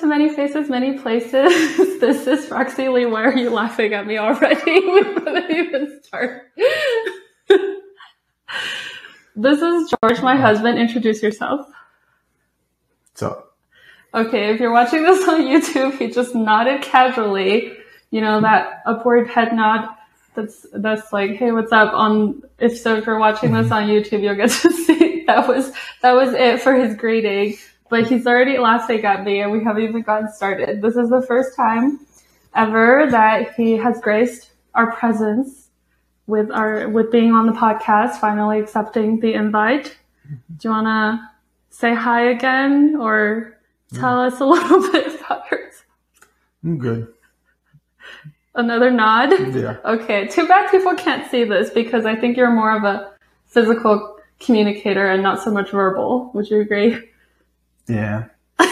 to Many Faces, Many Places. this is Roxy Lee. Why are you laughing at me already? we haven't even started. this is George, my husband. Introduce yourself. So, Okay, if you're watching this on YouTube, he just nodded casually. You know, that upward head nod. That's, that's like, hey, what's up? On, if so, if you're watching this mm-hmm. on YouTube, you'll get to see that was, that was it for his greeting. But he's already laughing at me and we haven't even gotten started. This is the first time ever that he has graced our presence with our, with being on the podcast, finally accepting the invite. Do you want to say hi again or tell mm. us a little bit about yourself? I'm good. Another nod? Yeah. Okay, too bad people can't see this because I think you're more of a physical communicator and not so much verbal. Would you agree? Yeah.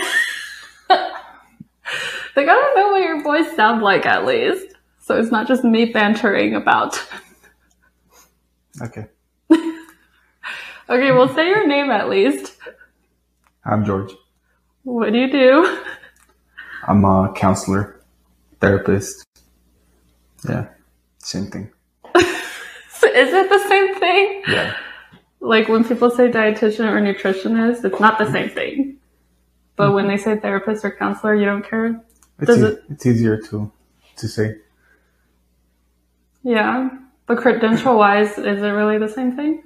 They gotta know what your voice sounds like at least. So it's not just me bantering about. Okay. Okay, well say your name at least. I'm George. What do you do? I'm a counselor, therapist. Yeah. Same thing. Is it the same thing? Yeah. Like when people say dietitian or nutritionist, it's not the same thing. But when they say therapist or counselor, you don't care? It's, Does e- it- it's easier to to say. Yeah. But credential wise, is it really the same thing?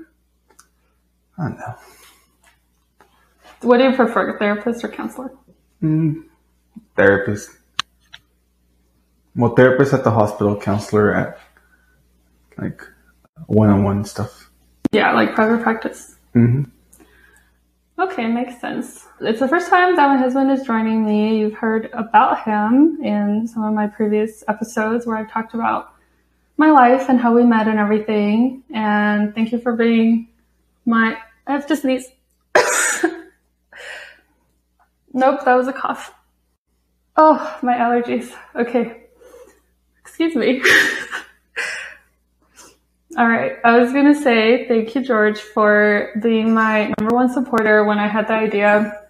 I don't know. What do you prefer, therapist or counselor? Mm, therapist. Well, therapist at the hospital, counselor at like one-on-one stuff. Yeah, like private practice. hmm Okay, makes sense. It's the first time that my husband is joining me. You've heard about him in some of my previous episodes where I've talked about my life and how we met and everything. And thank you for being my. I have to sneeze. nope, that was a cough. Oh, my allergies. Okay. Excuse me. All right. I was going to say thank you, George, for being my number one supporter when I had the idea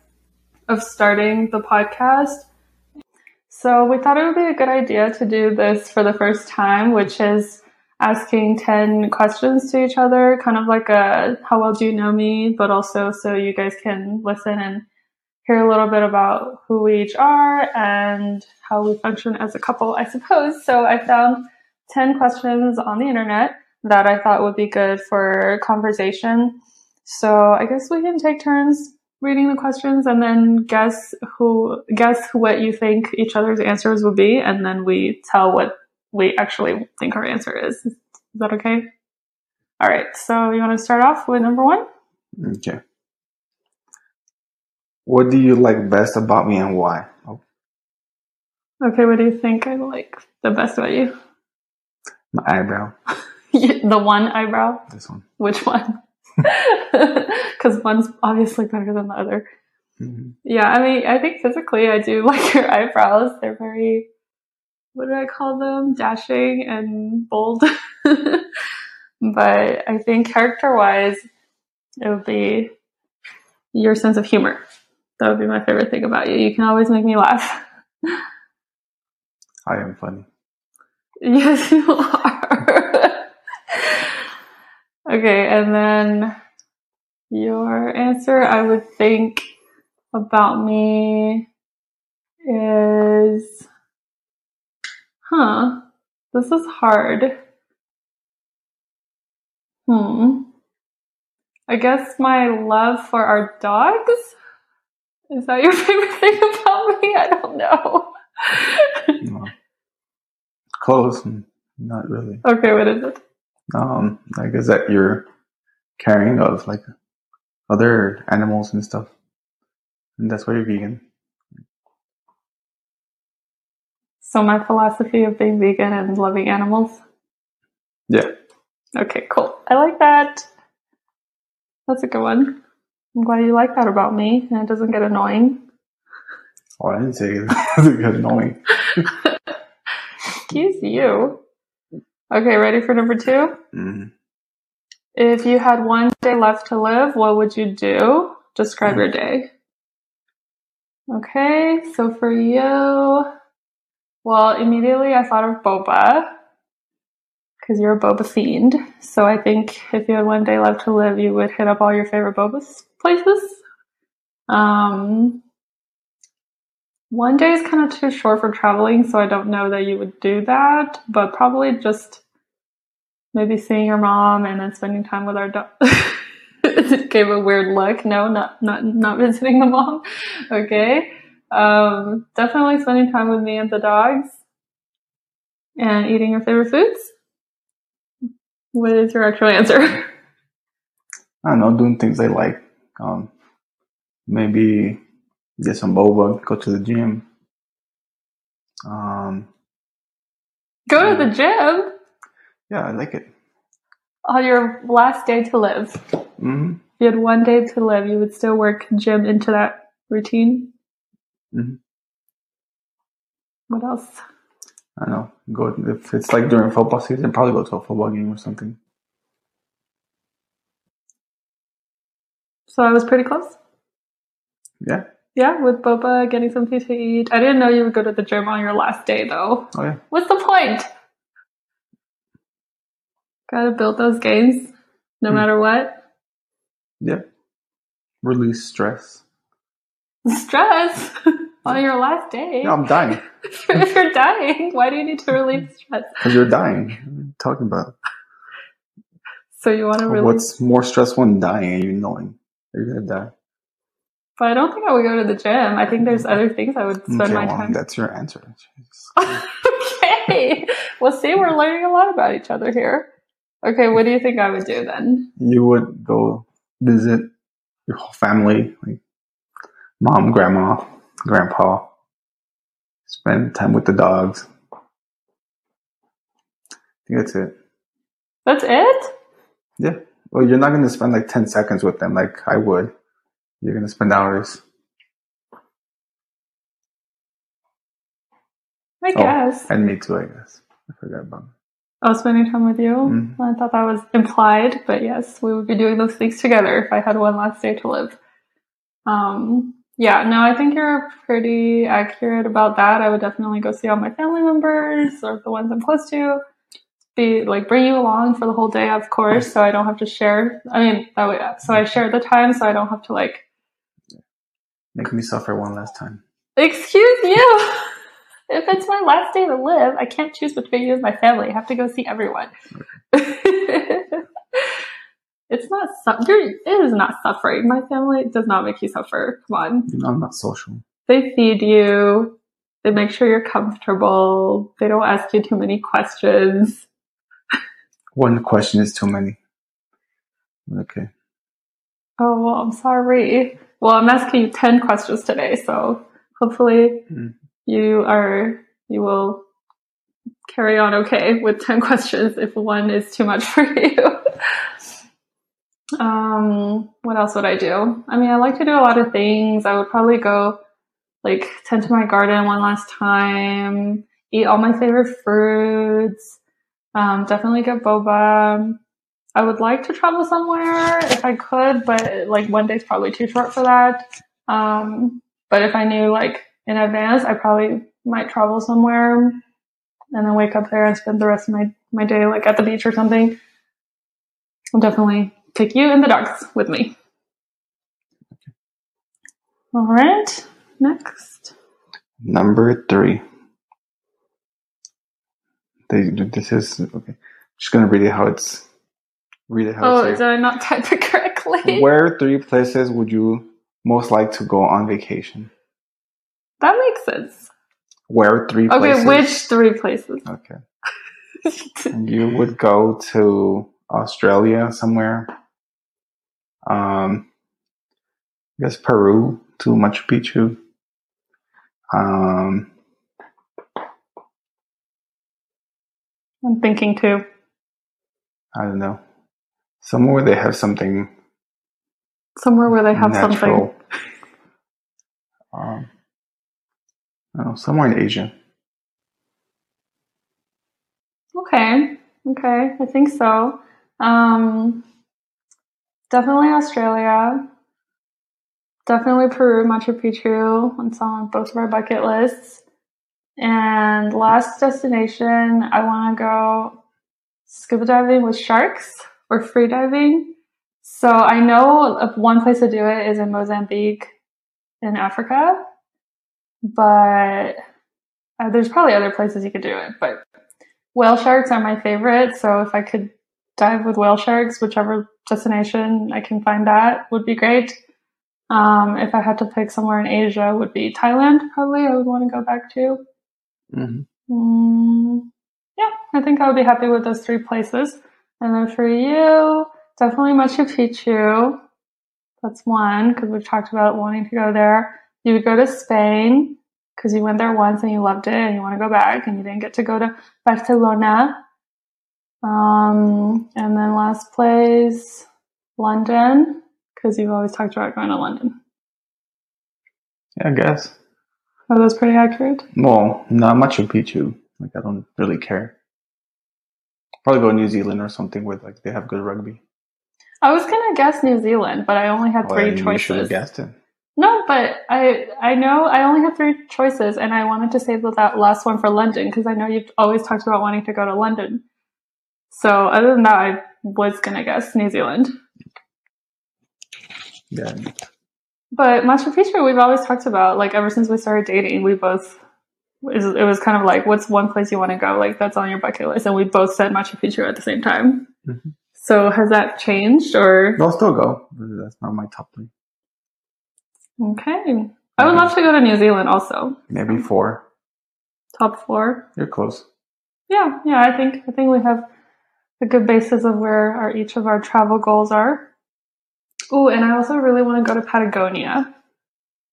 of starting the podcast. So we thought it would be a good idea to do this for the first time, which is asking 10 questions to each other, kind of like a how well do you know me, but also so you guys can listen and hear a little bit about who we each are and how we function as a couple, I suppose. So I found 10 questions on the internet that I thought would be good for conversation. So I guess we can take turns reading the questions and then guess who guess what you think each other's answers would be, and then we tell what we actually think our answer is. Is that okay? All right. So you want to start off with number one? Okay. What do you like best about me and why? Oh, Okay. What do you think I like the best about you? my eyebrow. the one eyebrow. This one. Which one? Because one's obviously better than the other. hmm Yeah, I mean, I think physically I do like your eyebrows. They're very, what do I call them? Dashing and bold. but I think character wise, it would be your sense of humor. That would be my favorite thing about you. You can always make me laugh. I am funny. Yes, you are. Okay, and then your answer, I would think about me is, huh, this is hard. Hmm. I guess my love for our dogs? Is that your favorite thing about me? I don't know. No. Close. Not really. okay, what is it? Um, I guess that you're caring of like other animals and stuff, and that's why you're vegan. So my philosophy of being vegan and loving animals. Yeah. Okay, cool. I like that. That's a good one. I'm glad you like that about me and it doesn't get annoying. Oh, I didn't say it was annoying. Excuse you. Okay, ready for number two? Mm. If you had one day left to live, what would you do? Describe your day. Okay, so for you, well, immediately I thought of boba because you're a boba fiend. So I think if you had one day left to live, you would hit up all your favorite boba places. Um, one day is kind of too short for traveling, so I don't know that you would do that, but probably just maybe seeing your mom and then spending time with our dog. Gave a weird look. No, not not not visiting the mom. Okay. Um, definitely spending time with me and the dogs and eating your favorite foods. What is your actual answer? I don't know, doing things I like. Um, maybe get some boba, go to the gym. Um, Go to the gym yeah, I like it. on your last day to live. hmm If you had one day to live, you would still work gym into that routine. Mhm. What else? I don't know. Go if it's like during football season, probably go to a football game or something. So I was pretty close. Yeah. Yeah, with Boba getting something to eat. I didn't know you would go to the gym on your last day though. Oh yeah. What's the point? Gotta build those gains no Hmm. matter what. Yeah. Release stress. Stress on your last day. Yeah, I'm dying. if you're dying, why do you need to relieve stress? Because you're dying. What are you talking about? So you want to relieve What's more stressful than dying and you knowing you're gonna die? But I don't think I would go to the gym. I think there's other things I would spend okay, my well, time. that's your answer. Okay. Well, see, we're learning a lot about each other here. Okay, what do you think I would do then? you would go visit your whole family, like mom, grandma, grandpa. Spend time with the dogs. I think that's it. That's it? Yeah. Well, you're not going to spend like 10 seconds with them like I would. You're going to spend hours. I Oh. guess. And me too, I guess. I forgot about Oh, spending time with you? Mhm. I thought that was implied, but yes, we would be doing those things together if I had one last day to live. Um, yeah, no, I think you're pretty accurate about that. I would definitely go see all my family members or the ones I'm close to. Be like bring you along for the whole day, of course, so I don't have to share. I mean, that way, so I share the time, so I don't have to like, Make me suffer one last time. excuse you. If it's my last day to live, I can't choose between you and my family. I have to go see everyone. it's not su- you're, it is not suffering. My family does not make you suffer. Come on. I'm not social. They feed you. They make sure you're comfortable. They don't ask you too many questions. One question is too many. Okay. Oh, well, I'm sorry. Well, I'm asking you 10 questions today, so hopefully Mm. you are, you will carry on okay with 10 questions if one is too much for you. um, what else would I do? I mean, I like to do a lot of things. I would probably go like tend to my garden one last time, eat all my favorite fruits, um, definitely get boba. I would like to travel somewhere if I could, but like one day's probably too short for that. Um, but if I knew like in advance, I probably might travel somewhere and then wake up there and spend the rest of my, my day like at the beach or something. I'll definitely take you and the dogs with me. All right, next. Number three. They, this is okay. Just gonna read it how it's read it how Oh, did I not type it correctly? Where three places would you most like to go on vacation? That makes sense. Where three Okay, places? which three places? Okay. you would go to Australia somewhere. Um, I guess Peru to Machu Picchu. Um, I'm thinking too. I don't know. Somewhere where they have something Somewhere where they have something. Um, I don't know, somewhere in Asia. Okay. Okay. I think so. Um, definitely Australia. definitely Peru, Machu Picchu. It's on both of our bucket lists. And last destination, I want to go scuba diving with sharks or free diving. So I know of one place to do it is in Mozambique in Africa, but uh, there's probably other places you could do it. But whale sharks are my favorite. So if I could dive with whale sharks, whichever destination I can find that would be great. Um, if I had to pick somewhere in Asia, would be Thailand. Probably I would want to go back to. hmm Mm, yeah, I think I would be happy with those three places. And then for you, definitely Machu Picchu. That's one because we've talked about wanting to go there. You would go to Spain because you went there once and you loved it and you want to go back and you didn't get to go to Barcelona. Um, and then last place, London because you've always talked about going to London. Yeah, I guess. Are those pretty accurate? Well, not Machu Picchu. Like I don't really care. Probably go to New Zealand or something where like they have good rugby. I was gonna guess New Zealand, but I only had Well, three you should choices. have guessed it. No, but I I know I only had three choices, and I wanted to save that last one for London because I know you've always talked about wanting to go to London. So other than that, I was gonna guess New Zealand, Yeah. but Machu Picchu we've always talked about. Like ever since we started dating, we both it was kind of like, what's one place you want to go? Like that's on your bucket list, and we both said Machu Picchu at the same time. Mhm. So has that changed or I'll still go. That's not my top three. okay? I would love to go to New Zealand also. Maybe four. Top four. You're close. Yeah, yeah, I think I think we have a good basis of where our each of our travel goals are. Oh, and I also really want to go to Patagonia,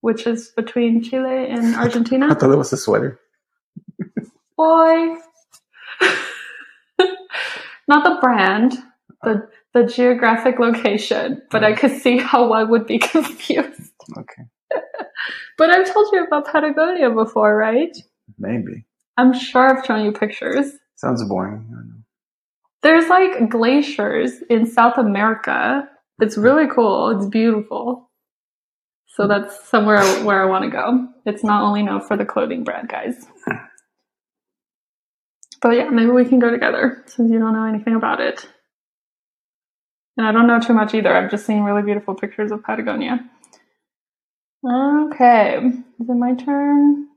which is between Chile and Argentina. I thought it was a sweater. Boy, not the brand, the the geographic location, but I could see how one would be confused. Okay. But I've told you about Patagonia before, right? Maybe. I'm sure I've shown you pictures. Sounds boring. I know. There's like glaciers in South America. It's really cool. It's beautiful. So that's somewhere where I want to go. It's not only known for the clothing brand, guys. But yeah, maybe we can go together since you don't know anything about it. And I don't know too much either. I've just seen really beautiful pictures of Patagonia. Okay, is it my turn?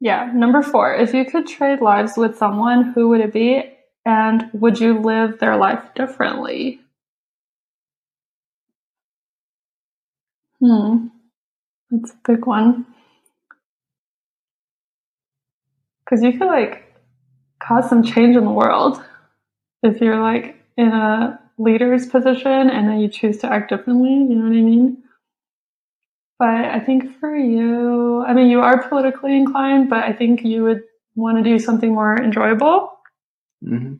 Yeah, number four. If you could trade lives with someone, who would it be? And would you live their life differently? Hmm. That's a big one. Because you could, like, cause some change in the world if you're, like, in a leader's position and then you choose to act differently. You know what I mean? But I think for you, I mean, you are politically inclined, but I think you would want to do something more enjoyable. hmm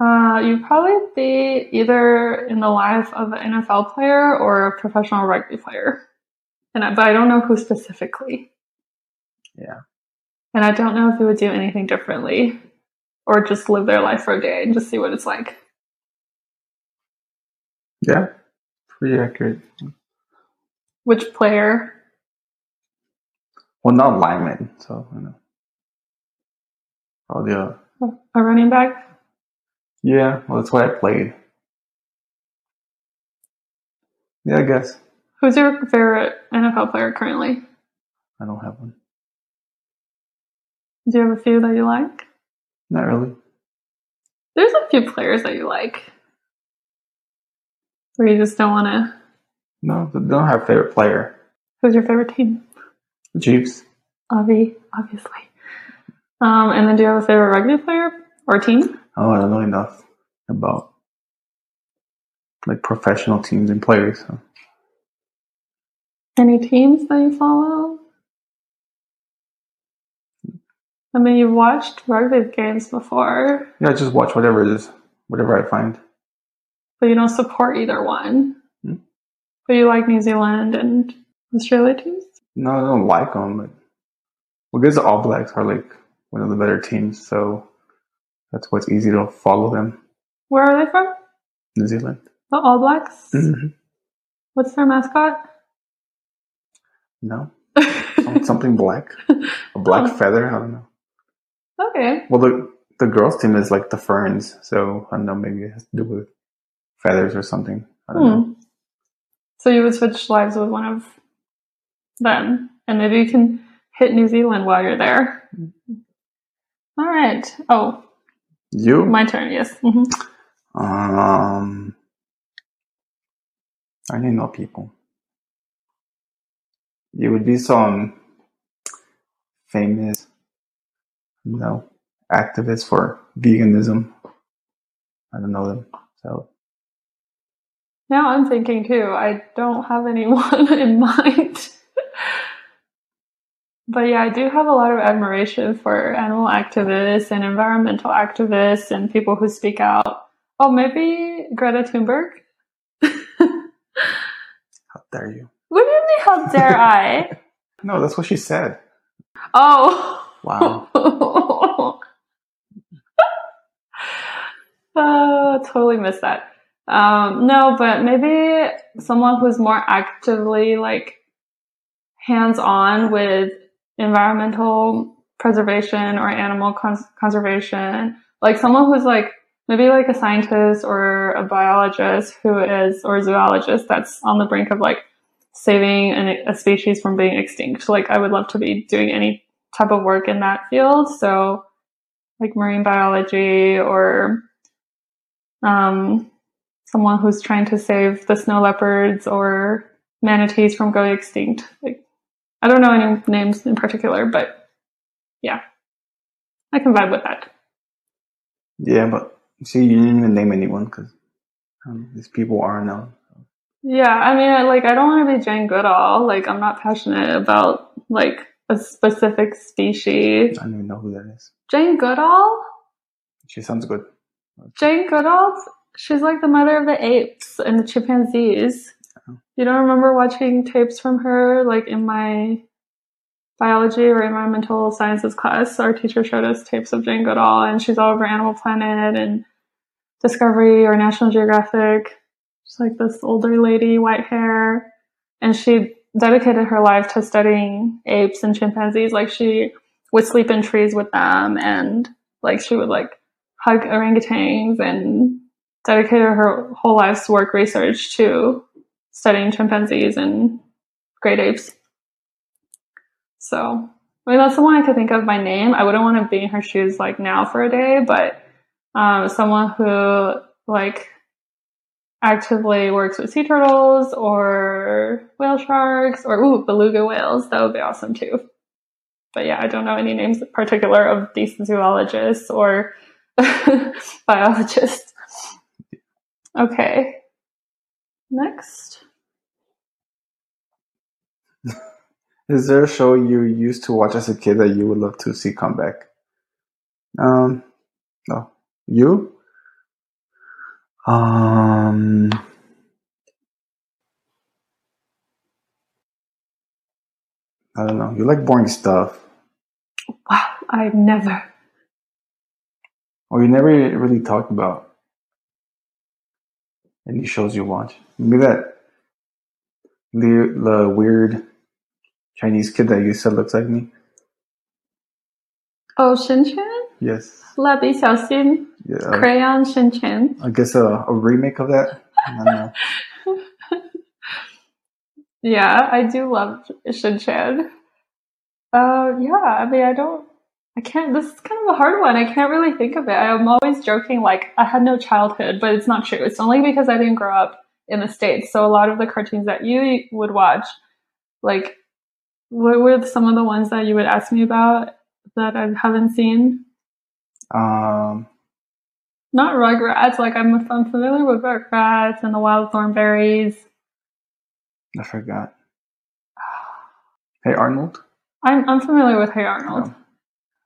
Uh, you'd probably be either in the life of an NFL player or a professional rugby player. And I, but I don't know who specifically. Yeah. And I don't know if you would do anything differently or just live their life for a day and just see what it's like. Yeah. Pretty accurate. Which player? Well, not lineman, so you know. Oh, yeah. A running back? Yeah. Well, that's why I played. Yeah, I guess Who's your favorite NFL player currently? I don't have one. Do you have a few that you like? Not really. There's a few players that you like. Or you just don't want to. No, don't have a favorite player. Who's your favorite team? The Chiefs. Avi, obviously. Um, and then do you have a favorite rugby player or team? Oh, I don't know enough about like professional teams and players. So. Any teams that you follow? I mean, you've watched rugby games before, Yeah, I just watch whatever it is, whatever I find. but you don't support either one. Hmm. But you like New Zealand and Australia teams? No, I don't like them, but well, because the All Blacks are like one of the better teams, so that's why it's easy to follow them. Where are they from? New Zealand. The All Blacks? hmm What's their mascot? No, something black, a black Oh. feather. I don't know. Okay. Well, the the girls' team is like the ferns, so I don't know. Maybe it has to do with feathers or something. I don't know. Hmm. So you would switch lives with one of them, and maybe you can hit New Zealand while you're there. All right. Oh, You? my turn. Yes. hmm Um, I didn't know people. You would be some famous, you know, activists for veganism. I don't know them, so Now I'm thinking too. I don't have anyone in mind. But yeah, I do have a lot of admiration for animal activists and environmental activists and people who speak out. Oh, maybe Greta Thunberg? how dare you? What do you mean, how dare I? No, that's what she said. Oh. Wow. uh, totally missed that. Um, no, but maybe someone who's more actively like hands on with environmental preservation or animal cons- conservation. Like someone who's like maybe like a scientist or a biologist who is or a zoologist that's on the brink of like saving an, a species from being extinct. Like I would love to be doing any type of work in that field. So like marine biology or um, someone who's trying to save the snow leopards or manatees from going extinct. Like I don't know any names in particular, but yeah, I can vibe with that. Yeah, but see, you didn't even name anyone because um, these people are known. Yeah, I mean, I, like I don't want to be Jane Goodall. Like I'm not passionate about like a specific species. I don't even know who that is. Jane Goodall? She sounds good. Jane Goodall? She's like the mother of the apes and the chimpanzees. You don't remember watching tapes from her, like in my biology or environmental sciences class? Our teacher showed us tapes of Jane Goodall, and she's all over Animal Planet and Discovery or National Geographic. She's like this older lady, white hair, and she dedicated her life to studying apes and chimpanzees. Like she would sleep in trees with them, and like she would like hug orangutans and dedicated her whole life's work research to studying chimpanzees and great apes. So, I mean, that's the one I could think of by name. I wouldn't want to be in her shoes like now for a day, but um, someone who like actively works with sea turtles or whale sharks or ooh, beluga whales. That would be awesome too. But yeah, I don't know any names particular of these zoologists or biologists. Okay. Next. Is there a show you used to watch as a kid that you would love to see come back? Um, no. You? Um, I don't know. You like boring stuff. Wow, I never. Or you never really talked about any shows you watch. Maybe that the, the weird Chinese kid that you said looks like me. Oh, Shin Chan? Yes. 蜡笔小新? Yeah. Crayon Shin Chan? I guess a, a remake of that? I yeah, I do love Shin Chan. Uh, yeah, I mean, I don't I can't, this is kind of a hard one. I can't really think of it. I'm always joking, like, I had no childhood, but it's not true. It's only because I didn't grow up in the States. So a lot of the cartoons that you would watch, like, what were some of the ones that you would ask me about that I haven't seen? Um, Not Rugrats, like, I'm, I'm familiar with Rugrats and the Wild Thornberrys. I forgot. Hey Arnold. I'm, I'm familiar with Hey Arnold. Oh.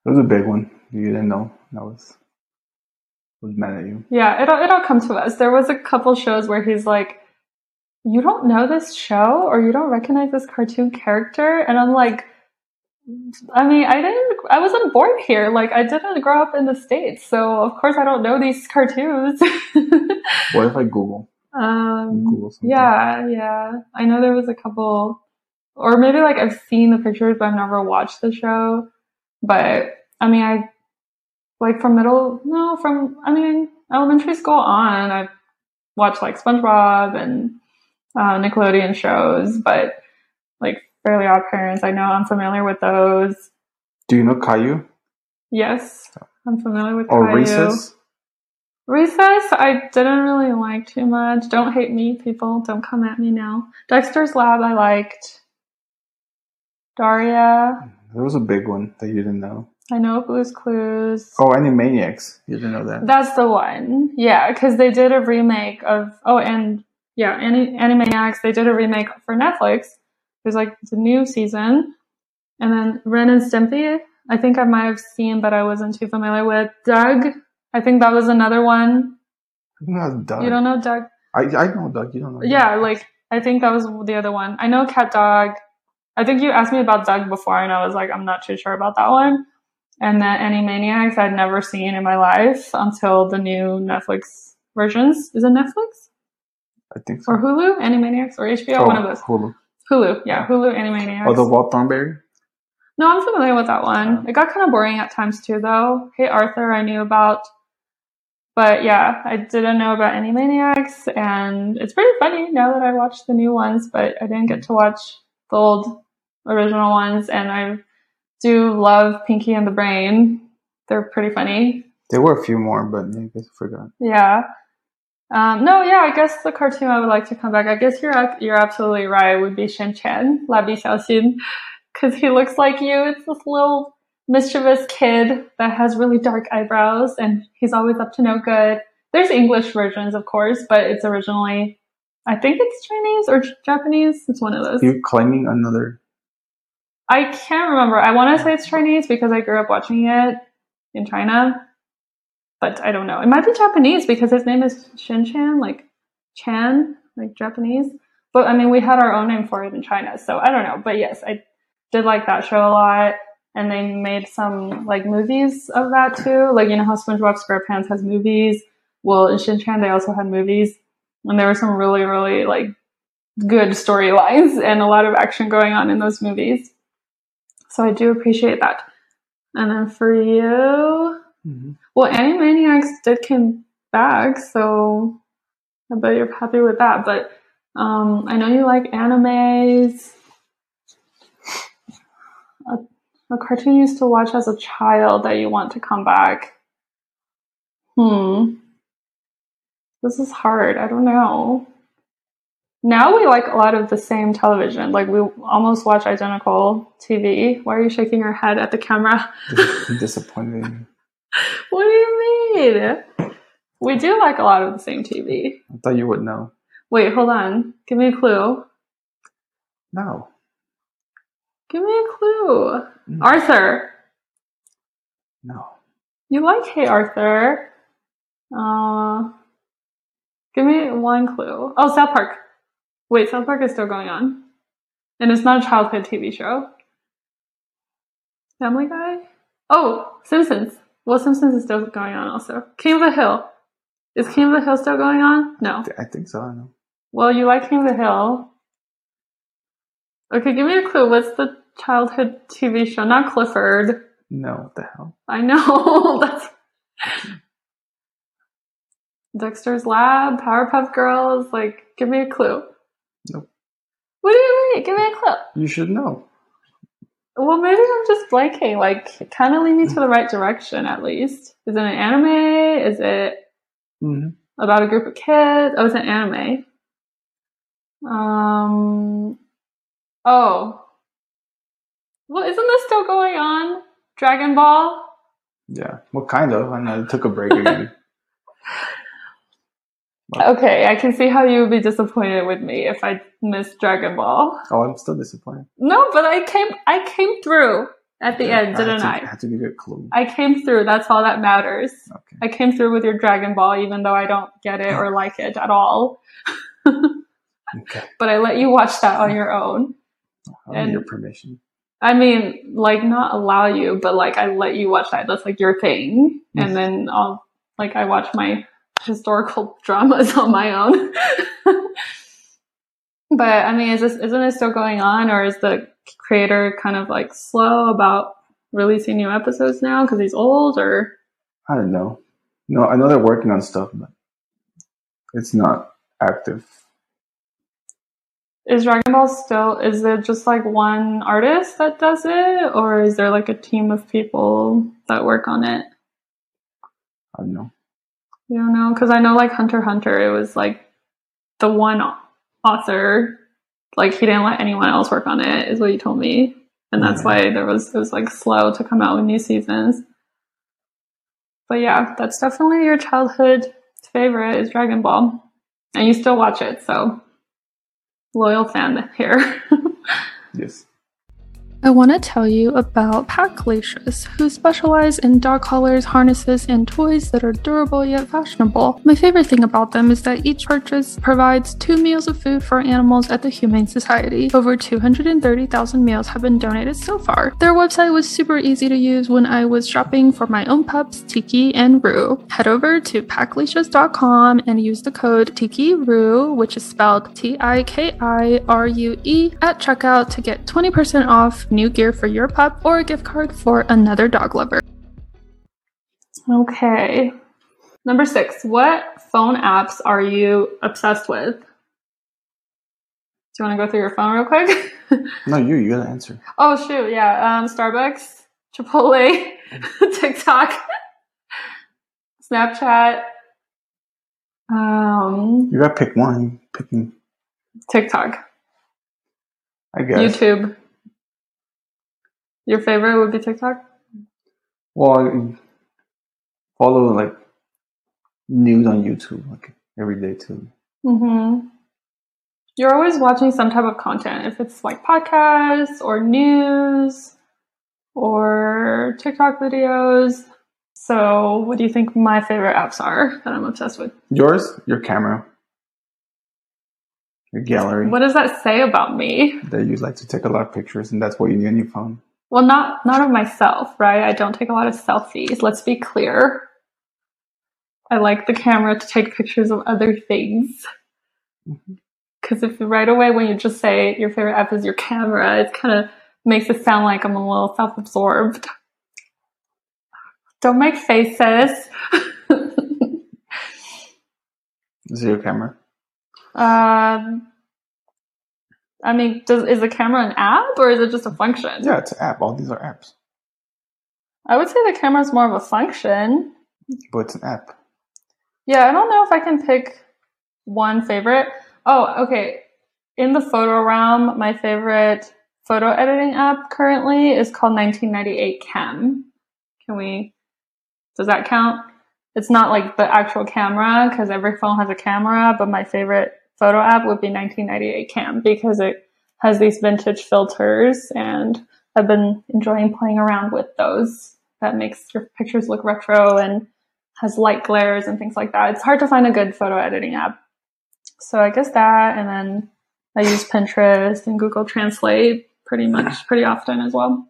It was a big one. You didn't know. that was was mad at you. Yeah, it'll it'll come to us. There was a couple shows where he's like, "You don't know this show, or you don't recognize this cartoon character," and I'm like, "I mean, I didn't. I wasn't born here. Like, I didn't grow up in the states, so of course I don't know these cartoons." What if I Google? Um, Google something. yeah, yeah. I know there was a couple, or maybe like I've seen the pictures, but I've never watched the show. But I mean, I like from middle, no, from I mean elementary school on, I've watched like SpongeBob and uh, Nickelodeon shows, but like Fairly Odd Parents, I know I'm familiar with those. Do you know Caillou Yes, I'm familiar with or Caillou. Recess? Recess, I didn't really like too much. Don't hate me, people. Don't come at me now. Dexter's Lab, I liked. Daria, There was a big one that you didn't know. I know Blue's Clues. Oh, Animaniacs. You didn't know that. That's the one. Yeah, because they did a remake of. Oh, and yeah, Ani- Animaniacs. They did a remake for Netflix. There's like the new season, and then Ren and Stimpy. I think I might have seen, but I wasn't too familiar with Doug. I think that was another one. You Doug. You don't know Doug? I I know Doug. You don't know. Yeah, Doug. like I think that was the other one. I know Cat Dog. I think you asked me about Doug before, and I was like, I'm not too sure about that one. And then Animaniacs I'd never seen in my life until the new Netflix versions. Is it Netflix I think so. or Hulu? Animaniacs or HBO? Oh, one of those. Hulu. Hulu, yeah, Hulu Animaniacs. Oh, the Walt Thornberry. No, I'm familiar with that one. It got kind of boring at times too, though. Hey Arthur, I knew about, but yeah, I didn't know about Animaniacs, and it's pretty funny now that I watched the new ones, but I didn't get to watch the old original ones, and I do love Pinky and the Brain. They're pretty funny. There were a few more, but I guess I forgot. Yeah. Um, no, yeah, I guess the cartoon I would like to come back. I guess you're you're absolutely right. Would be Shin Chan, Labi Xiaoxin, because he looks like you. It's this little mischievous kid that has really dark eyebrows, and he's always up to no good. There's English versions, of course, but it's originally, I think it's Chinese or Japanese. It's one of those. You're claiming another? I can't remember. I want to say it's Chinese because I grew up watching it in China, but I don't know. It might be Japanese because his name is Shin Chan, like Chan, like Japanese. But I mean, we had our own name for it in China, so I don't know. But yes, I did like that show a lot, and they made some like movies of that too. Like you know how SpongeBob SquarePants has movies. Well, in Shin Chan they also had movies, and there were some really, really like good storylines and a lot of action going on in those movies. So I do appreciate that. And then for you, Mhm. well, Animaniacs did come back, so I bet you're happy with that. But um, I know you like animes. A, a cartoon you used to watch as a child that you want to come back. Hmm. This is hard. I don't know. Now we like a lot of the same television. Like we almost watch identical TV. Why are you shaking your head at the camera? Dis- disappointed. What do you mean? We do like a lot of the same TV. I thought you would know. Wait, hold on. Give me a clue. No. Give me a clue. Mm. Arthur. No. You like Hey Arthur. Uh, give me one clue. Oh, South Park. Wait, South Park is still going on. And it's not a childhood TV show. Family Guy? Oh, Simpsons. Well, Simpsons is still going on also. King of the Hill. Is King of the Hill still going on? No. I think so. I know. Well, you like King of the Hill. Okay, give me a clue. What's the childhood TV show? Not Clifford. No. What the hell? I know. That's Dexter's Lab, Powerpuff Girls. Like, give me a clue. Nope. What do you mean? Give me a clip. You should know. Well, maybe I'm just blanking. Like, kind of lead me to the right direction at least. Is it an anime? Is it hmm about a group of kids? Oh, it's an anime. Um. Oh. Well, isn't this still going on? Dragon Ball? Yeah. What kind of? I know it took a break again. Okay, I can see how you would be disappointed with me if I missed Dragon Ball. oh, I'm still disappointed. No, but I came I came through at the Yeah, end, didn't to, I? had to give you a clue. I came through. That's all that matters. Okay. I came through with your Dragon Ball, even though I don't get it or like it at all. Okay. But I let you watch that on your own. I your permission. I mean, like not allow you, but like I let you watch that. That's like your thing. Yes. And mm. then I'll like I watch my historical dramas on my own. but I mean, is this isn't it still going on, or is the creator kind of like slow about releasing new episodes now because he's old, or I don't know. No, I know they're working on stuff, but it's not active. is Dragon Ball still? Is it just like one artist that does it, or is there like a team of people that work on it? I don't know. You don't know because I know like Hunter Hunter, it was like the one author, like he didn't let anyone else work on it, is what you told me, and that's why there was it was like slow to come out with new seasons. But yeah, that's definitely your childhood favorite is Dragon Ball, and you still watch it, so loyal fan here. Yes. I want to tell you about Packlicious, who specialize in dog collars, harnesses, and toys that are durable yet fashionable. My favorite thing about them is that each purchase provides two meals of food for animals at the Humane Society. Over 230,000 meals have been donated so far. Their website was super easy to use when I was shopping for my own pups, Tiki and Rue. Head over to packlicious.com and use the code TikiRue, which is spelled T I K I R U E, at checkout to get 20% off new gear for your pup or a gift card for another dog lover. Okay. Number six, what phone apps are you obsessed with? Do you want to go through your phone real quick? No, you. You gotta answer. oh, shoot. Yeah. Um, Starbucks, Chipotle, TikTok, Snapchat, um, You gotta pick one. Picking. TikTok, I guess. YouTube. Your favorite would be TikTok? Well, I follow like news on YouTube like every day too. Mm-hmm. You're always watching some type of content, if it's like podcasts or news or TikTok videos. So, what do you think my favorite apps are that I'm obsessed with? Yours, your camera, your gallery. What does that say about me? That you like to take a lot of pictures, and that's what you need on your phone. Well, not not of myself, right? I don't take a lot of selfies. Let's be clear. I like the camera to take pictures of other things. Because if right away when you just say your favorite app is your camera, it kind of makes it sound like I'm a little self-absorbed. Don't make faces. Is it your camera? um, I mean, does is the camera an app or is it just a function? Yeah, it's an app. All these are apps, I would say the camera is more of a function. but it's an app. Yeah, I don't know if I can pick one favorite. Oh, okay. In the photo realm, my favorite photo editing app currently is called 1998 Cam. Can we, does that count? It's not like the actual camera because every phone has a camera, but my favorite photo app would be 1998 Cam because it has these vintage filters and I've been enjoying playing around with those. That makes your pictures look retro and has light glares and things like that. It's hard to find a good photo editing app. So I guess that, and then I use Pinterest and Google Translate pretty much, pretty often as well.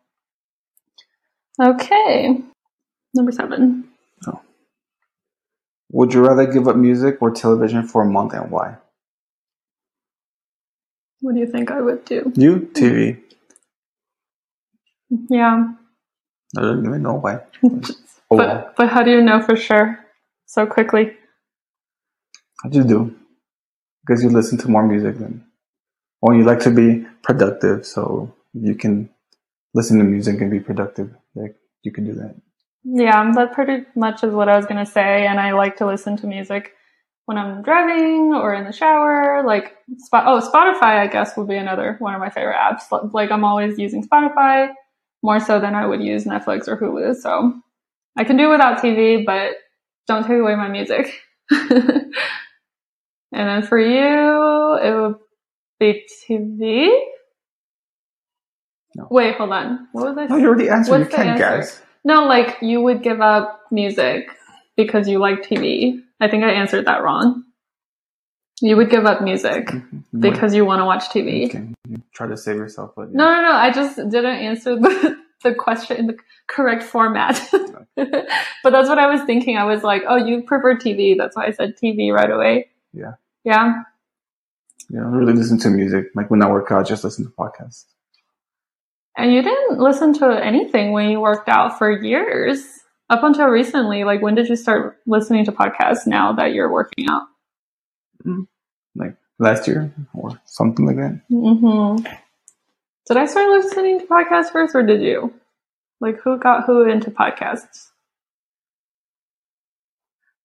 Okay, number seven. Oh. Would you rather give up music or television for a month, and why? What do you think I would do? You TV. Yeah, I don't even know why. Oh, but but how do you know for sure so quickly? I just do because you listen to more music than. or you like to be productive, so you can listen to music and be productive. Like you can do that. Yeah, that pretty much is what I was gonna say, and I like to listen to music when I'm driving or in the shower. Like, oh, Spotify, I guess would be another one of my favorite apps. Like, I'm always using Spotify more so than I would use Netflix or Hulu. So I can do without TV, but don't take away my music. and then for you, it would be TV. No. Wait, hold on. What was I? No, you already answered. What's you the can't answer? guess. No, like you would give up music because you like TV. I think I answered that wrong. You would give up music mm-hmm. because you want to watch TV. Okay. Try to save yourself, but No, no, no. I just didn't answer the the question in the correct format. but that's what I was thinking. I was like, oh, you prefer TV. That's why I said TV right away. Yeah. Yeah. Yeah, I don't really listen to music. Like when I work out, I just listen to podcasts. And you didn't listen to anything when you worked out for years up until recently. Like, when did you start listening to podcasts now that you're working out? Mm, Like last year or something like that. hmm Did I start listening to podcasts first, or did you? Like, who got who into podcasts?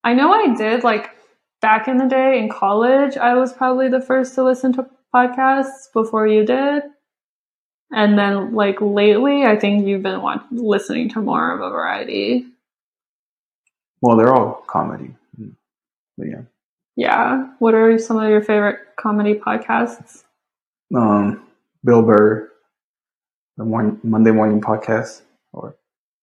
I know I did. Like back in the day in college, I was probably the first to listen to podcasts before you did. And then, like lately, I think you've been want- listening to more of a variety. Well, they're all comedy. But yeah. Yeah. What are some of your favorite comedy podcasts? Um, Bill Burr, the morning, Monday morning podcast or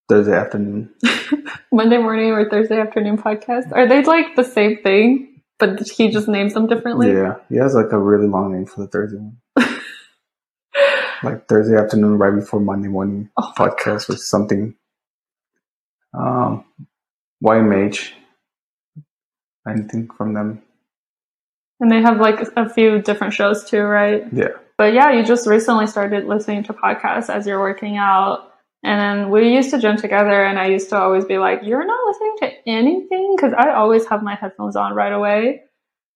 Thursday afternoon. Monday morning or Thursday afternoon podcast? Are they like the same thing, but he just names them differently? yeah, he has like a really long name for the Thursday one. like Thursday afternoon, right before Monday morning Oh podcast or something. Um, YMH. Anything from them? And they have like a few different shows too, right? Yeah. But yeah, you just recently started listening to podcasts as you're working out. And then we used to gym together, and I used to always be like, You're not listening to anything? Because I always have my headphones on right away.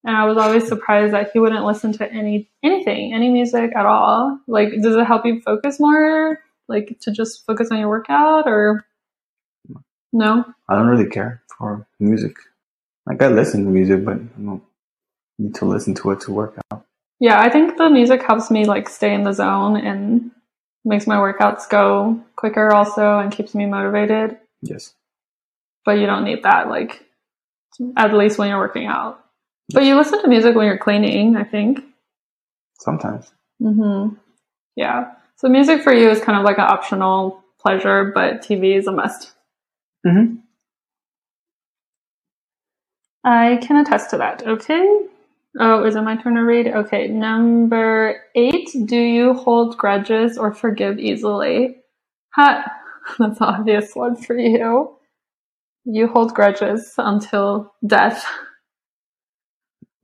And I was always surprised that he wouldn't listen to any anything, any music at all. Like, does it help you focus more? Like, to just focus on your workout, or no? I don't really care for music. Like I listen to music, but I don't need to listen to it to work out. Yeah, I think the music helps me like stay in the zone and makes my workouts go quicker also and keeps me motivated. Yes. But you don't need that like at least when you're working out. But you listen to music when you're cleaning, I think. Sometimes. Mhm. Yeah. So music for you is kind of like an optional pleasure, but TV is a must. Mm-hmm. I can attest to that. Okay. Oh, is it my turn to read? Okay. Number eight. Do you hold grudges or forgive easily? Ha! That's an obvious one for you. You hold grudges until death.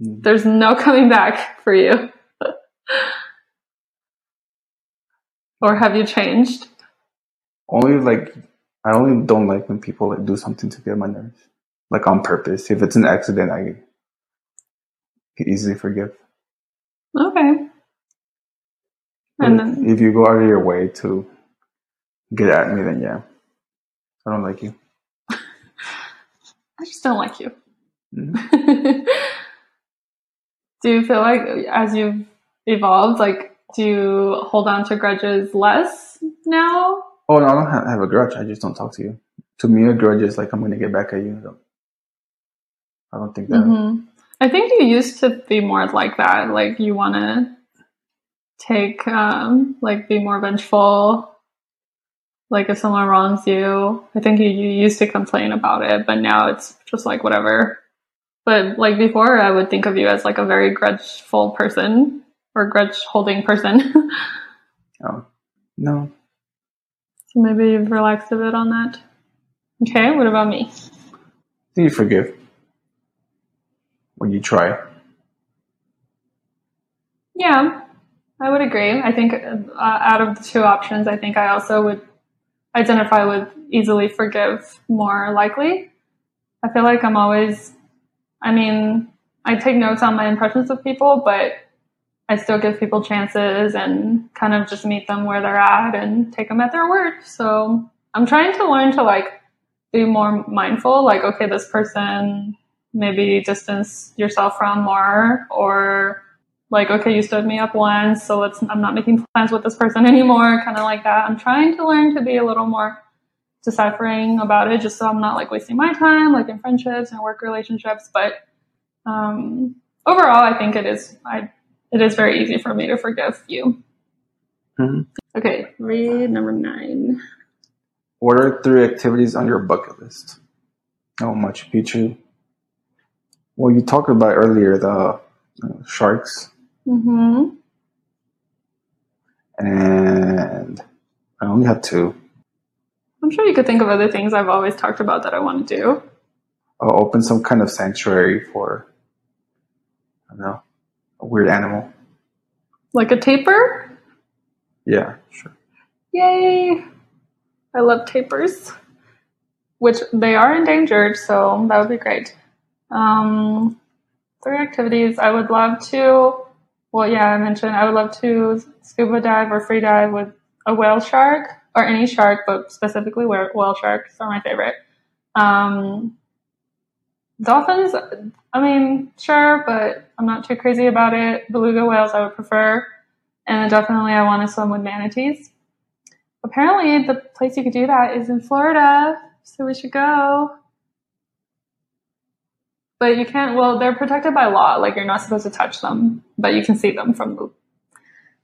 Mm. There's no coming back for you. or have you changed? Only like I only don't like when people like do something to get my nerves, like on purpose. If it's an accident, I can easily forgive. Okay. And then, if you go out of your way to get at me, then yeah, I don't like you. I just don't like you. Mhm. do you feel like as you've evolved, like, do you hold on to grudges less now? Oh no, I don't have, have a grudge. I just don't talk to you. To me, a grudge is like I'm gonna get back at you. So I don't think that. hmm I think you used to be more like that. Like, you want to take, um, like, be more vengeful. Like, if someone wrongs you, I think you, you used to complain about it, but now it's just like whatever. But like before, I would think of you as like a very grudgeful person or grudge holding person. Oh no, so maybe you've relaxed a bit on that. Okay, what about me? do you forgive when you try? Yeah, I would agree. I think uh, out of the two options, I think I also would identify with easily forgive more likely. I feel like I'm always, I mean, I take notes on my impressions of people, but I still give people chances and kind of just meet them where they're at and take them at their word. So I'm trying to learn to like be more mindful, like, okay, this person maybe distance yourself from more or like, okay, you stood me up once, so let's, I'm not making plans with this person anymore, kind of like that. I'm trying to learn to be a little more deciphering about it just so I'm not like wasting my time, like in friendships and work relationships. But um, overall, I think it is, I, it is very easy for me to forgive you. Mhm. Okay, read number nine. What are three activities on your bucket list? Oh, Machu Picchu. Well, you talked about earlier the uh, sharks, Mm-hmm. and I only have two. I'm sure you could think of other things I've always talked about that I want to do. I'll open some kind of sanctuary for, I don't know, a weird animal. Like a tapir? Yeah, sure. Yay! I love tapirs, which they are endangered, so that would be great. Um, three activities. I would love to, well, yeah, I mentioned I would love to scuba dive or free dive with a whale shark or any shark, but specifically whale sharks are my favorite. Um, dolphins, I mean, sure, but I'm not too crazy about it. Beluga whales, I would prefer. And then definitely, I want to swim with manatees. Apparently, the place you could do that is in Florida, so we should go. But you can't, well, they're protected by law. Like, you're not supposed to touch them, but you can see them from the,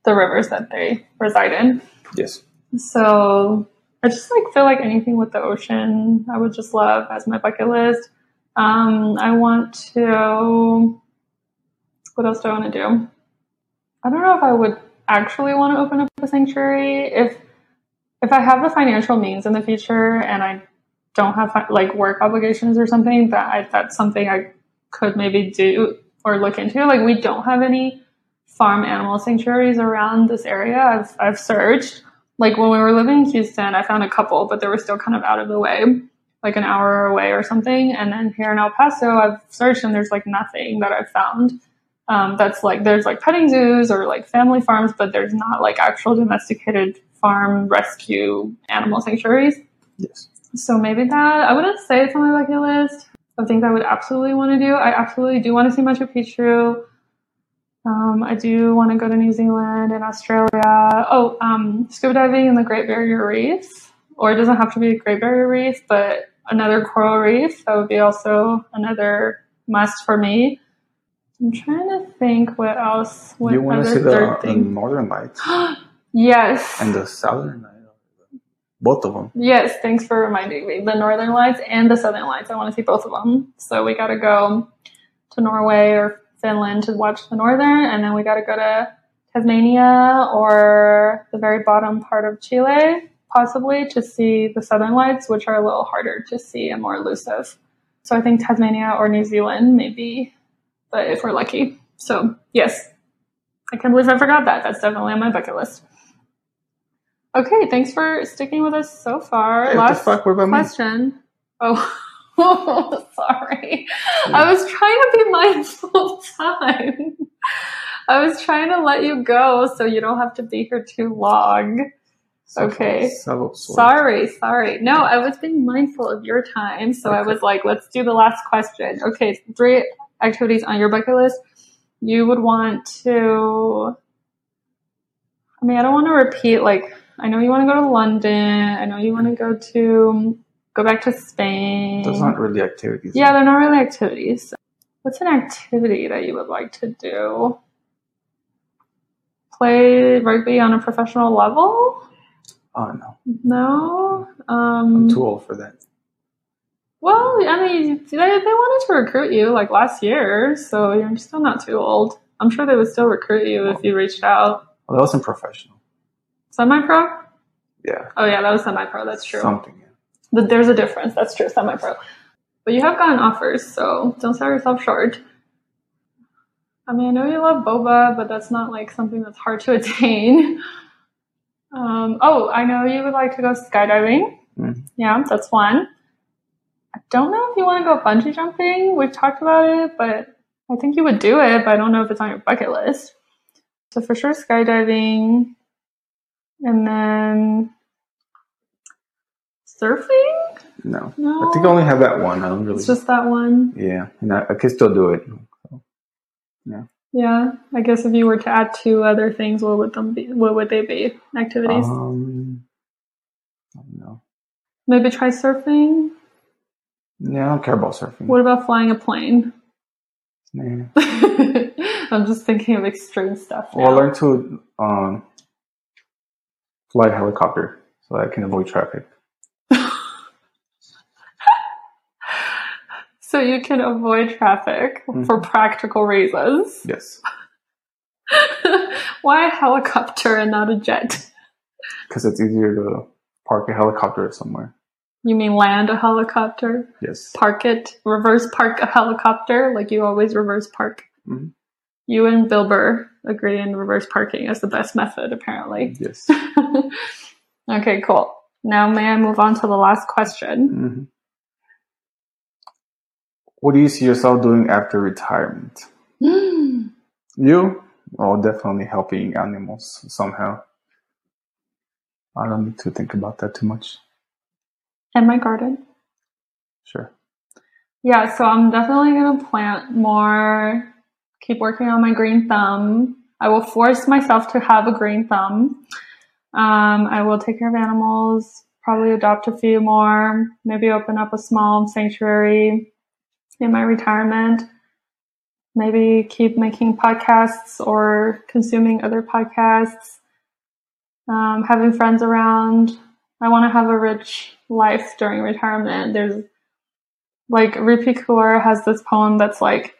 the rivers that they reside in. Yes. So I just like feel like anything with the ocean, I would just love as my bucket list. Um, I want to. What else do I want to do? I don't know if I would actually want to open up a sanctuary if if I have the financial means in the future and I don't have like work obligations or something that I, that's something I could maybe do or look into. Like we don't have any farm animal sanctuaries around this area. I've I've searched. Like when we were living in Houston, I found a couple, but they were still kind of out of the way, like an hour away or something. And then here in El Paso, I've searched and there's like nothing that I've found. Um, that's like there's like petting zoos or like family farms, but there's not like actual domesticated farm rescue animal sanctuaries. Yes. So maybe that I wouldn't say it's on my bucket list of things I would absolutely want to do. I absolutely do want to see Machu Picchu. Um, I do want to go to New Zealand and Australia. Oh, um, scuba diving in the Great Barrier Reef, or it doesn't have to be a Great Barrier Reef, but another coral reef. That would be also another must for me. I'm trying to think what else. What you want to other see the, the uh, northern lights yes. and the southern lights. Both of them. Yes, thanks for reminding me. The Northern Lights and the Southern Lights. I want to see both of them. So we got to go to Norway or Finland to watch the Northern, and then we got to go to Tasmania or the very bottom part of Chile, possibly, to see the Southern Lights, which are a little harder to see and more elusive. So I think Tasmania or New Zealand, maybe, but if we're lucky. So, yes, I can't believe I forgot that. That's definitely on my bucket list. Okay, thanks for sticking with us so far. Hey, Last fuck? About me? question. Oh, sorry. I was trying to be mindful of time. I was trying to let you go so you don't have to be here too long. Okay. Sorry, sorry. No, I was being mindful of your time, so I was like, let's do the last question. Okay, three activities on your bucket list. You would want to. I mean, I don't want to repeat. Like, I know you want to go to London. I know you want to go to go back to Spain. Those aren't really activities. Yeah, they're not really activities. What's an activity that you would like to do? Play rugby on a professional level? Oh no, No. I'm Um, too old for that. well, I mean, they, they wanted to recruit you like last year, so you're still not too old. I'm sure they would still recruit you if you reached out. Well, that wasn't professional. Semi pro? Yeah, Oh, yeah, that was semi pro. That's true. something. Yeah. But there's a difference. That's true, semi pro. But you have gotten offers, so don't sell yourself short. I mean, I know you love boba, but that's not like something that's hard to attain. Um, oh, I know you would like to go skydiving. Mhm. Yeah, that's one. I don't know if you want to go bungee jumping. We've talked about it, but I think you would do it, but I don't know if it's on your bucket list. So for sure, skydiving. And then surfing? No, No. I think I only have that one. I don't really. It's just that one. yeah, and I, I can still do it. Yeah. I guess if you were to add two other things, what would them be? What would they be? Activities? Um, I don't know. Maybe try surfing. Yeah, I don't care about surfing. What about flying a plane? Nah. I'm just thinking of extreme stuff. Well, I now. learned to um, fly a helicopter so I can avoid traffic. So you can avoid traffic Mhm. for practical reasons. Yes, Why a helicopter and not a jet? because it's easier to park a helicopter somewhere. You mean land a helicopter? Yes. Park it, reverse park a helicopter, like you always reverse park. Mhm. You and Bill Burr agree in reverse parking is the best method, apparently. Yes. okay, cool. Now, may I move on to the last question? What do you see yourself doing after retirement? You? Oh, definitely helping animals somehow. I don't need to think about that too much. In my garden. Sure. Yeah, so I'm definitely going to plant more, keep working on my green thumb. I will force myself to have a green thumb. Um, I will take care of animals, probably adopt a few more, maybe open up a small sanctuary in my retirement. Maybe keep making podcasts or consuming other podcasts. Um, having friends around. I want to have a rich life during retirement. There's like Rupi Kaur has this poem that's like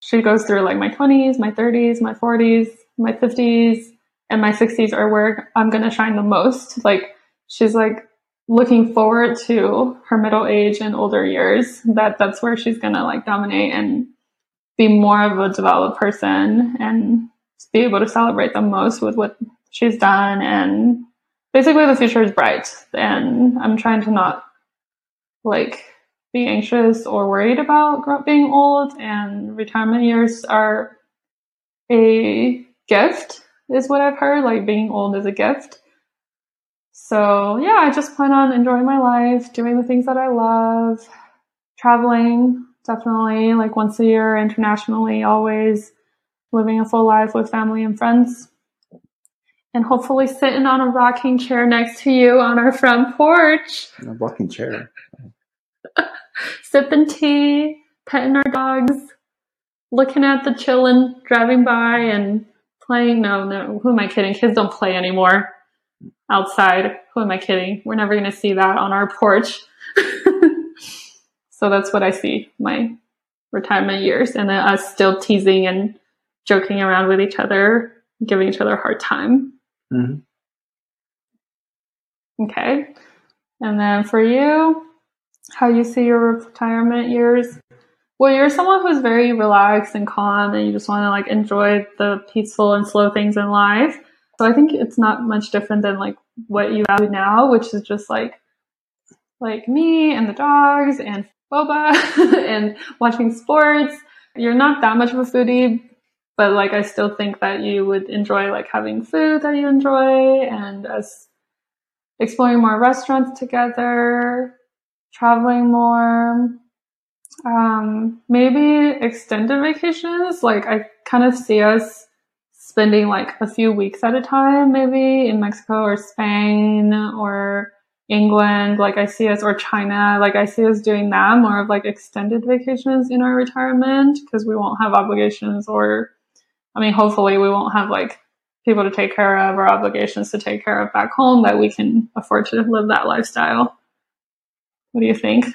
she goes through like my 20s, my 30s, my 40s, my 50s, and my 60s are where I'm going to shine the most. Like she's like looking forward to her middle age and older years that that's where she's going to like dominate and be more of a developed person and be able to celebrate the most with what she's done. And basically the future is bright. And I'm trying to not like be anxious or worried about being old. And retirement years are a gift is what I've heard. Like being old is a gift so yeah I just plan on enjoying my life doing the things that I love traveling definitely like once a year internationally always living a full life with family and friends and hopefully sitting on a rocking chair next to you on our front porch A rocking chair. sipping tea, petting our dogs, looking at the chillin' driving by and playing. No, no, who am I kidding? Kids don't play anymore outside. Who am I kidding? We're never going to see that on our porch. so that's what I see my retirement years, and then us still teasing and joking around with each other, giving each other a hard time. hmm Okay. And then for you, how you see your retirement years? Well, you're someone who's very relaxed and calm and you just want to like enjoy the peaceful and slow things in life. So I think it's not much different than like what you value now, which is just like like me and the dogs and boba and watching sports. You're not that much of a foodie, but like I still think that you would enjoy like having food that you enjoy and us exploring more restaurants together, traveling more, um, maybe extended vacations. Like I kind of see us spending like a few weeks at a time, maybe in Mexico or Spain or England. Like I see us or China. Like I see us doing that more of like extended vacations in our retirement because we won't have obligations or, I mean, hopefully we won't have like people to take care of or obligations to take care of back home that we can afford to live that lifestyle. What do you think?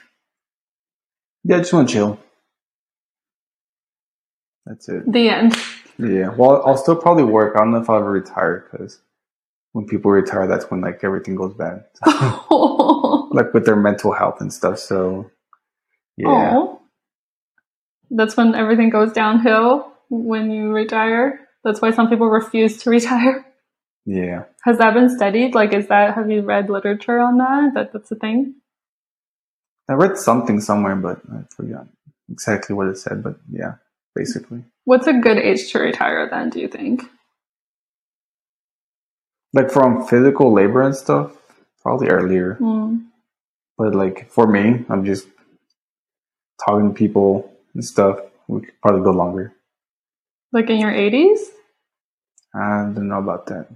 Yeah, I just want to chill. That's it. The end. Yeah. Well, I'll still probably work. I don't know if I'll ever retire because when people retire, that's when like everything goes bad, like with their mental health and stuff. So, yeah. Aw. That's when everything goes downhill when you retire. That's why some people refuse to retire. Yeah. Has that been studied? Like, is that, have you read literature on that? That that's a thing? I read something somewhere, but I forgot exactly what it said. But yeah, basically. What's a good age to retire then, do you think? Like from physical labor and stuff, probably earlier. Hmm. But like for me, I'm just talking to people and stuff. We could probably go longer. Like in your 80s? I don't know about that.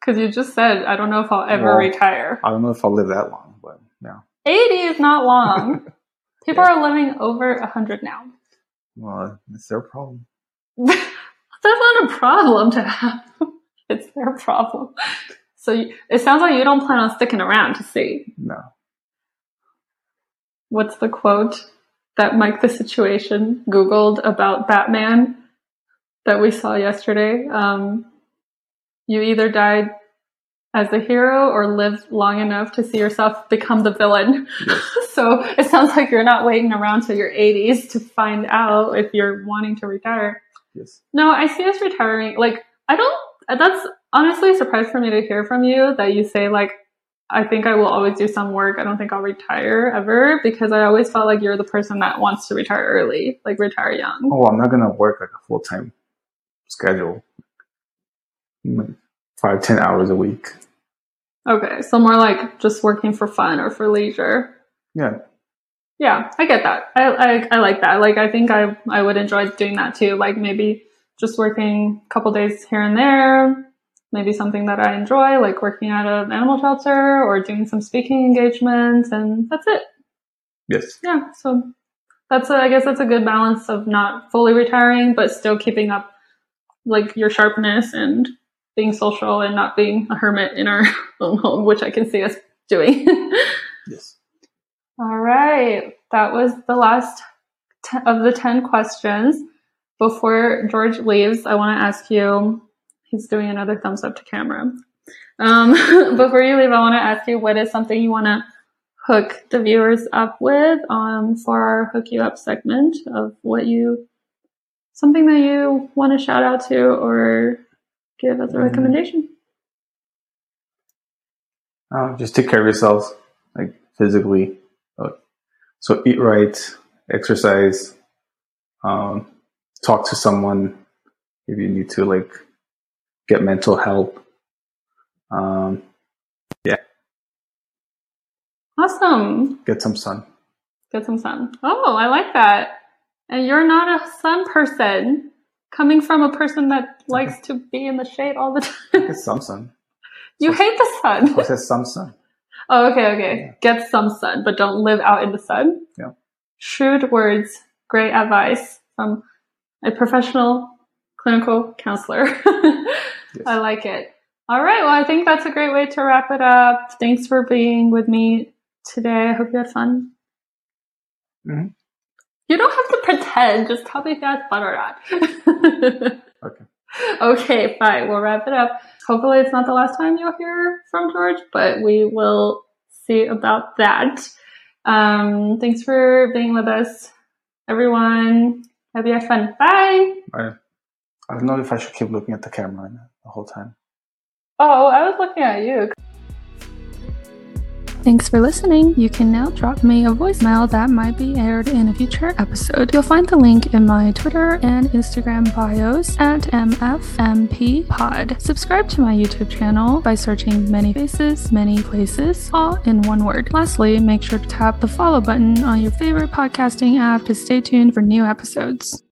Because you just said, I don't know if I'll ever Well, retire. I don't know if I'll live that long, but yeah. 80 is not long. People Yeah. are living over 100 now. Well, it's their problem. That's not a problem to have. it's their problem. So you, it sounds like you don't plan on sticking around to see. No. What's the quote that Mike the Situation Googled about Batman that we saw yesterday? Um, you either died as the hero or live long enough to see yourself become the villain. Yes. so it sounds like you're not waiting around till your 80s to find out if you're wanting to retire. Yes. No, I see us retiring. Like, I don't, that's honestly a surprise for me to hear from you that you say, like, I think I will always do some work. I don't think I'll retire ever because I always felt like you're the person that wants to retire early, like retire young. Oh, I'm not gonna work like a full time schedule, five ten hours a week. Okay, so more like just working for fun or for leisure. Yeah, Yeah, I get that. I, I I like that. Like I think I I would enjoy doing that too. Like maybe just working a couple days here and there. Maybe something that I enjoy, like working at an animal shelter or doing some speaking engagements, and that's it. yes, Yeah, so that's a, I guess that's a good balance of not fully retiring, but still keeping up like your sharpness and being social and not being a hermit in our own home, which I can see us doing. yes. All right. That was the last t- of the 10 questions. Before George leaves, I want to ask you, he's doing another thumbs up to camera. Um, before you leave, I want to ask you, what is something you want to hook the viewers up with um, for our hook you up segment of what you, something that you want to shout out to or give as a Mhm. recommendation? Uh, just take care of yourselves, like physically. Uh, so eat right, exercise, um, talk to someone if you need to, like get mental help. Um, yeah. Awesome. get some sun. Get some sun. Oh, I like that. And you're not a sun person. Coming from a person that likes to be in the shade all the time. Get some sun. You hate the sun. I said some sun. Oh, okay, okay. Get some sun, but don't live out in the sun. Yeah. Shrewd words, great advice from a professional clinical counselor. Yes. I like it. All right. Well, I think that's a great way to wrap it up. Thanks for being with me today. I hope you had fun. Mhm. You don't have to pretend. Just tell me if you had fun or not. Okay. Okay, fine. We'll wrap it up. Hopefully, it's not the last time you'll hear from George, but we will see about that. Um, thanks for being with us, everyone. Have you had fun. Bye. I, I don't know if I should keep looking at the camera the whole time. Oh, I was looking at you. Thanks for listening. You can now drop me a voicemail that might be aired in a future episode. You'll find the link in my Twitter and Instagram bios at MFMPod. Subscribe to my YouTube channel by searching Many Faces, Many Places, all in one word. Lastly, make sure to tap the follow button on your favorite podcasting app to stay tuned for new episodes.